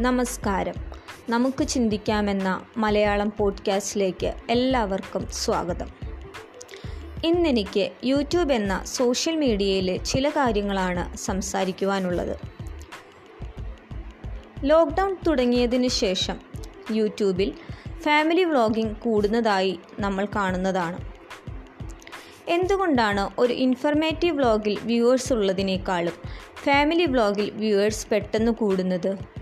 നമസ്കാരം. നമുക്ക് ചിന്തിക്കാമെന്ന മലയാളം പോഡ്കാസ്റ്റിലേക്ക് എല്ലാവർക്കും സ്വാഗതം. ഇന്നെനിക്ക് യൂട്യൂബ് എന്ന സോഷ്യൽ മീഡിയയിലെ ചില കാര്യങ്ങളാണ് സംസാരിക്കുവാനുള്ളത്. ലോക്ക്ഡൗൺ തുടങ്ങിയതിന് ശേഷം യൂട്യൂബിൽ ഫാമിലി വ്ളോഗിംഗ് കൂടുന്നതായി നമ്മൾ കാണുന്നതാണ്. എന്തുകൊണ്ടാണ് ഒരു ഇൻഫർമേറ്റീവ് വ്ളോഗിൽ വ്യൂവേഴ്സ് ഉള്ളതിനേക്കാളും ഫാമിലി വ്ളോഗിൽ വ്യൂവേഴ്സ് പെട്ടെന്ന് കൂടുന്നത്?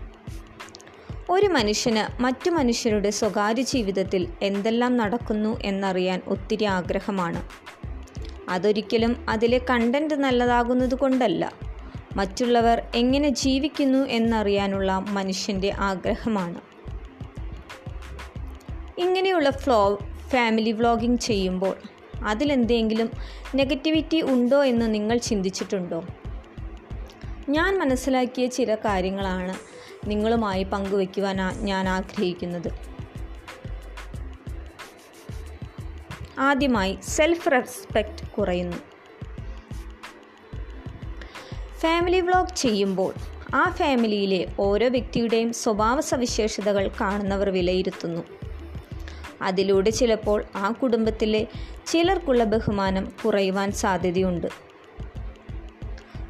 ഒരു മനുഷ്യന് മറ്റു മനുഷ്യരുടെ സ്വകാര്യ ജീവിതത്തിൽ എന്തെല്ലാം നടക്കുന്നു എന്നറിയാൻ ഒത്തിരി ആഗ്രഹമാണ്. അതൊരിക്കലും അതിലെ കണ്ടന്റ് നല്ലതാകുന്നത് കൊണ്ടല്ല. മറ്റുള്ളവർ എങ്ങനെ ജീവിക്കുന്നു എന്നറിയാനുള്ള മനുഷ്യന്റെ ആഗ്രഹമാണ്. ഇങ്ങനെയുള്ള ഫ്ലോ ഫാമിലി വ്ളോഗിംഗ് ചെയ്യുമ്പോൾ അതിലെന്തെങ്കിലും നെഗറ്റിവിറ്റി ഉണ്ടോ എന്ന് നിങ്ങൾ ചിന്തിച്ചിട്ടുണ്ടോ? ഞാൻ മനസ്സിലാക്കിയ ചില കാര്യങ്ങളാണ് നിങ്ങളുമായി പങ്കുവയ്ക്കുവാൻ ഞാൻ ആഗ്രഹിക്കുന്നത്. ആദ്യമായി സെൽഫ് റെസ്പെക്റ്റ് കുറയുന്നു. ഫാമിലി വ്ളോഗ് ചെയ്യുമ്പോൾ ആ ഫാമിലിയിലെ ഓരോ വ്യക്തിയുടെയും സ്വഭാവ സവിശേഷതകൾ കാണുന്നവർ വിലയിരുത്തുന്നു. അതിലൂടെ ചിലപ്പോൾ ആ കുടുംബത്തിലെ ചിലർക്കുള്ള ബഹുമാനം കുറയുവാൻ സാധ്യതയുണ്ട്.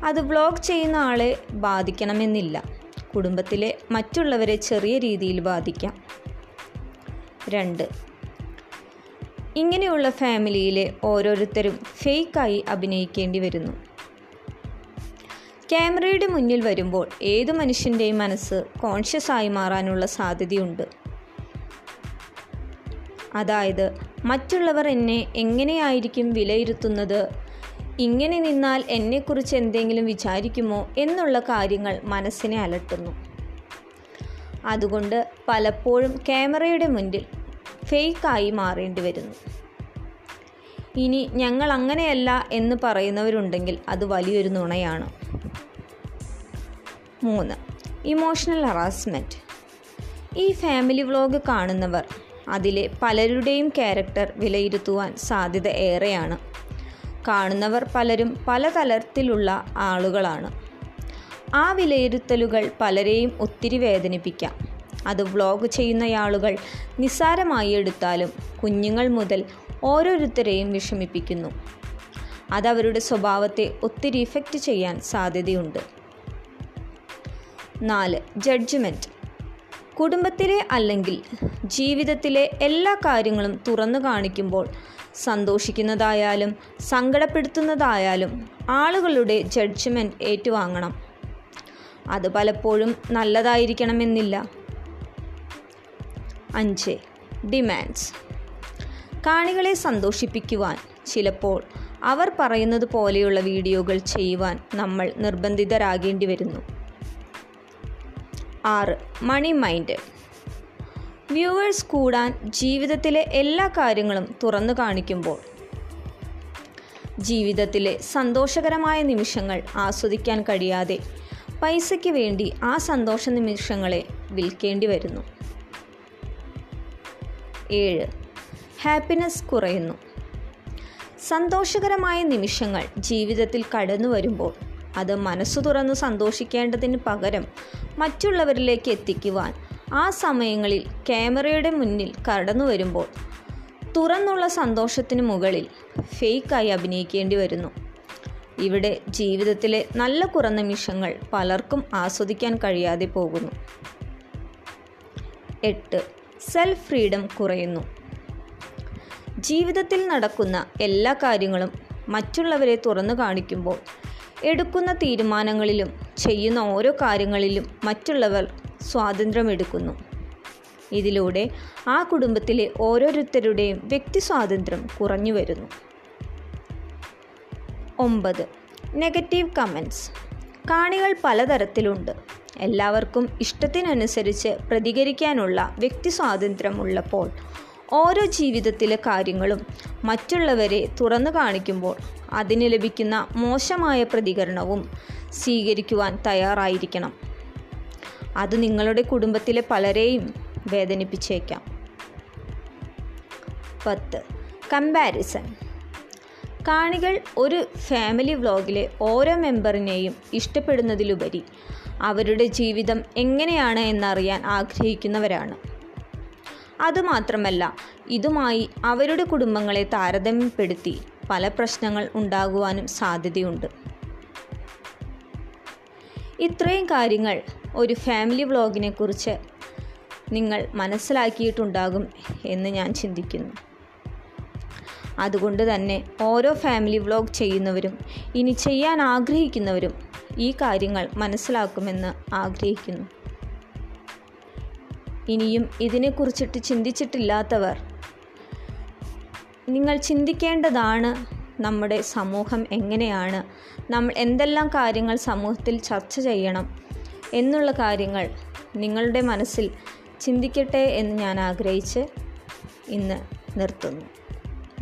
അത് വ്ളോഗ് ചെയ്യുന്ന ആളെ ബാധിക്കണമെന്നില്ല. കുടുംബത്തിലെ മറ്റുള്ളവരെ ചെറിയ രീതിയിൽ ബാധിക്കാം. രണ്ട് ഇങ്ങനെയുള്ള ഫാമിലിയിലെ ഓരോരുത്തരും ഫേക്കായി അഭിനയിക്കേണ്ടി വരുന്നു. ക്യാമറയുടെ മുന്നിൽ വരുമ്പോൾ ഏതു മനുഷ്യന്റെയും മനസ്സ് കോൺഷ്യസ് ആയി മാറാനുള്ള സാധ്യതയുണ്ട്. അതായത് മറ്റുള്ളവർ എന്നെ എങ്ങനെയായിരിക്കും വിലയിരുത്തുന്നത് ഇങ്ങനെ നിന്നാൽ എന്നെക്കുറിച്ച് എന്തെങ്കിലും വിചാരിക്കുമോ എന്നുള്ള കാര്യങ്ങൾ മനസ്സിനെ അലട്ടുന്നു. അതുകൊണ്ട് പലപ്പോഴും ക്യാമറയുടെ മുന്നിൽ ഫേക്കായി മാറേണ്ടി വരുന്നു. ഇനി ഞങ്ങൾ അങ്ങനെയല്ല എന്ന് പറയുന്നവരുണ്ടെങ്കിൽ അത് വലിയൊരു നുണയാണ്. മൂന്ന് ഇമോഷണൽ ഹറാസ്മെന്റ് ഈ ഫാമിലി വ്ളോഗ് കാണുന്നവർ അതിലെ പലരുടെയും ക്യാരക്ടർ വിലയിരുത്തുവാൻ സാധ്യത ഏറെയാണ്. കാണുന്നവർ പലരും പലതരത്തിലുള്ള ആളുകളാണ്. ആ വിലയിരുത്തലുകൾ പലരെയും ഒത്തിരി വേദനിപ്പിക്കാം. അത് വ്ലോഗ് ചെയ്യുന്നയാളുകൾ നിസ്സാരമായി എടുത്താലും കുഞ്ഞുങ്ങൾ മുതൽ ഓരോരുത്തരെയും വിഷമിപ്പിക്കുന്നു. അതവരുടെ സ്വഭാവത്തെ ഒത്തിരി ഇഫക്റ്റ് ചെയ്യാൻ സാധ്യതയുണ്ട്. നാല് ജഡ്ജ്മെന്റ് കുടുംബത്തിലെ അല്ലെങ്കിൽ ജീവിതത്തിലെ എല്ലാ കാര്യങ്ങളും തുറന്നു കാണിക്കുമ്പോൾ സന്തോഷിക്കുന്നതായാലും സങ്കടപ്പെടുത്തുന്നതായാലും ആളുകളുടെ ജഡ്ജ്മെന്റ് ഏറ്റുവാങ്ങണം. അത് പലപ്പോഴും നല്ലതായിരിക്കണമെന്നില്ല. അഞ്ച് ഡിമാൻഡ്സ് കാണികളെ സന്തോഷിപ്പിക്കുവാൻ ചിലപ്പോൾ അവർ പറയുന്നത് പോലെയുള്ള വീഡിയോകൾ ചെയ്യുവാൻ നമ്മൾ നിർബന്ധിതരാകേണ്ടി വരുന്നു ആറ് മണി മൈൻഡ്. വ്യൂവേഴ്സ് കൂടാൻ ജീവിതത്തിലെ എല്ലാ കാര്യങ്ങളും തുറന്നു കാണിക്കുമ്പോൾ ജീവിതത്തിലെ സന്തോഷകരമായ നിമിഷങ്ങൾ ആസ്വദിക്കാൻ കഴിയാതെ പൈസയ്ക്ക് വേണ്ടി ആ സന്തോഷ നിമിഷങ്ങളെ വിൽക്കേണ്ടി വരുന്നു. ഏഴ് ഹാപ്പിനെസ് കുറയുന്നു. സന്തോഷകരമായ നിമിഷങ്ങൾ ജീവിതത്തിൽ കടന്നു വരുമ്പോൾ അത് മനസ്സു തുറന്ന് സന്തോഷിക്കേണ്ടതിന് പകരം മറ്റുള്ളവരിലേക്ക് എത്തിക്കുവാൻ ആ സമയങ്ങളിൽ ക്യാമറയുടെ മുന്നിൽ കടന്നു വരുമ്പോൾ തുറന്നുള്ള സന്തോഷത്തിന് മുകളിൽ ഫേക്കായി അഭിനയിക്കേണ്ടി വരുന്നു. ഇവിടെ ജീവിതത്തിലെ നല്ല കുറഞ്ഞ നിമിഷങ്ങൾ പലർക്കും ആസ്വദിക്കാൻ കഴിയാതെ പോകുന്നു. എട്ട്. സെൽഫ് ഫ്രീഡം കുറയുന്നു. ജീവിതത്തിൽ നടക്കുന്ന എല്ലാ കാര്യങ്ങളും മറ്റുള്ളവരെ തുറന്നു കാണിക്കുമ്പോൾ എടുക്കുന്ന തീരുമാനങ്ങളിലും ചെയ്യുന്ന ഓരോ കാര്യങ്ങളിലും മറ്റുള്ളവർ സ്വാതന്ത്ര്യമെടുക്കുന്നു. ഇതിലൂടെ ആ കുടുംബത്തിലെ ഓരോരുത്തരുടെയും വ്യക്തി സ്വാതന്ത്ര്യം കുറഞ്ഞു വരുന്നു ഒമ്പത്. Negative comments. കാണികൾ പലതരത്തിലുണ്ട്. എല്ലാവർക്കും ഇഷ്ടത്തിനനുസരിച്ച് പ്രതികരിക്കാനുള്ള വ്യക്തി സ്വാതന്ത്ര്യം ഉള്ളപ്പോൾ ഓരോ ജീവിതത്തിലെ കാര്യങ്ങളും മറ്റുള്ളവരെ തുറന്നു കാണിക്കുമ്പോൾ അതിന് ലഭിക്കുന്ന മോശമായ പ്രതികരണവും സ്വീകരിക്കുവാൻ തയ്യാറായിരിക്കണം. അത് നിങ്ങളുടെ കുടുംബത്തിലെ പലരെയും വേദനിപ്പിച്ചേക്കാം. പത്ത്. കമ്പാരിസൺ. കാണികൾ ഒരു ഫാമിലി വ്ലോഗിലെ ഓരോ മെമ്പറിനെയും ഇഷ്ടപ്പെടുന്നതിലുപരി അവരുടെ ജീവിതം എങ്ങനെയാണ് എന്നറിയാൻ ആഗ്രഹിക്കുന്നവരാണ്. അതുമാത്രമല്ല ഇതുമായി അവരുടെ കുടുംബങ്ങളെ താരതമ്യപ്പെടുത്തി പല പ്രശ്നങ്ങൾ ഉണ്ടാകുവാനും സാധ്യതയുണ്ട്. ഇത്രയും കാര്യങ്ങൾ ഒരു ഫാമിലി വ്ളോഗിനെ കുറിച്ച് നിങ്ങൾ മനസ്സിലാക്കിയിട്ടുണ്ടാകും എന്ന് ഞാൻ ചിന്തിക്കുന്നു. അതുകൊണ്ട് തന്നെ ഓരോ ഫാമിലി വ്ളോഗ് ചെയ്യുന്നവരും ഇനി ചെയ്യാൻ ആഗ്രഹിക്കുന്നവരും ഈ കാര്യങ്ങൾ മനസ്സിലാക്കുമെന്ന് ആഗ്രഹിക്കുന്നു. ഇനിയും ഇതിനെക്കുറിച്ചിട്ട് ചിന്തിച്ചിട്ടില്ലാത്തവർ. നിങ്ങൾ ചിന്തിക്കേണ്ടതാണ് നമ്മുടെ സമൂഹം എങ്ങനെയാണ്. നമ്മൾ എന്തെല്ലാം കാര്യങ്ങൾ സമൂഹത്തിൽ ചർച്ച ചെയ്യണം എന്നുള്ള കാര്യങ്ങൾ നിങ്ങളുടെ മനസ്സിൽ ചിന്തിക്കട്ടെ എന്ന് ഞാൻ ആഗ്രഹിച്ച് ഇന്ന് നിർത്തുന്നു.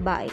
ബായ്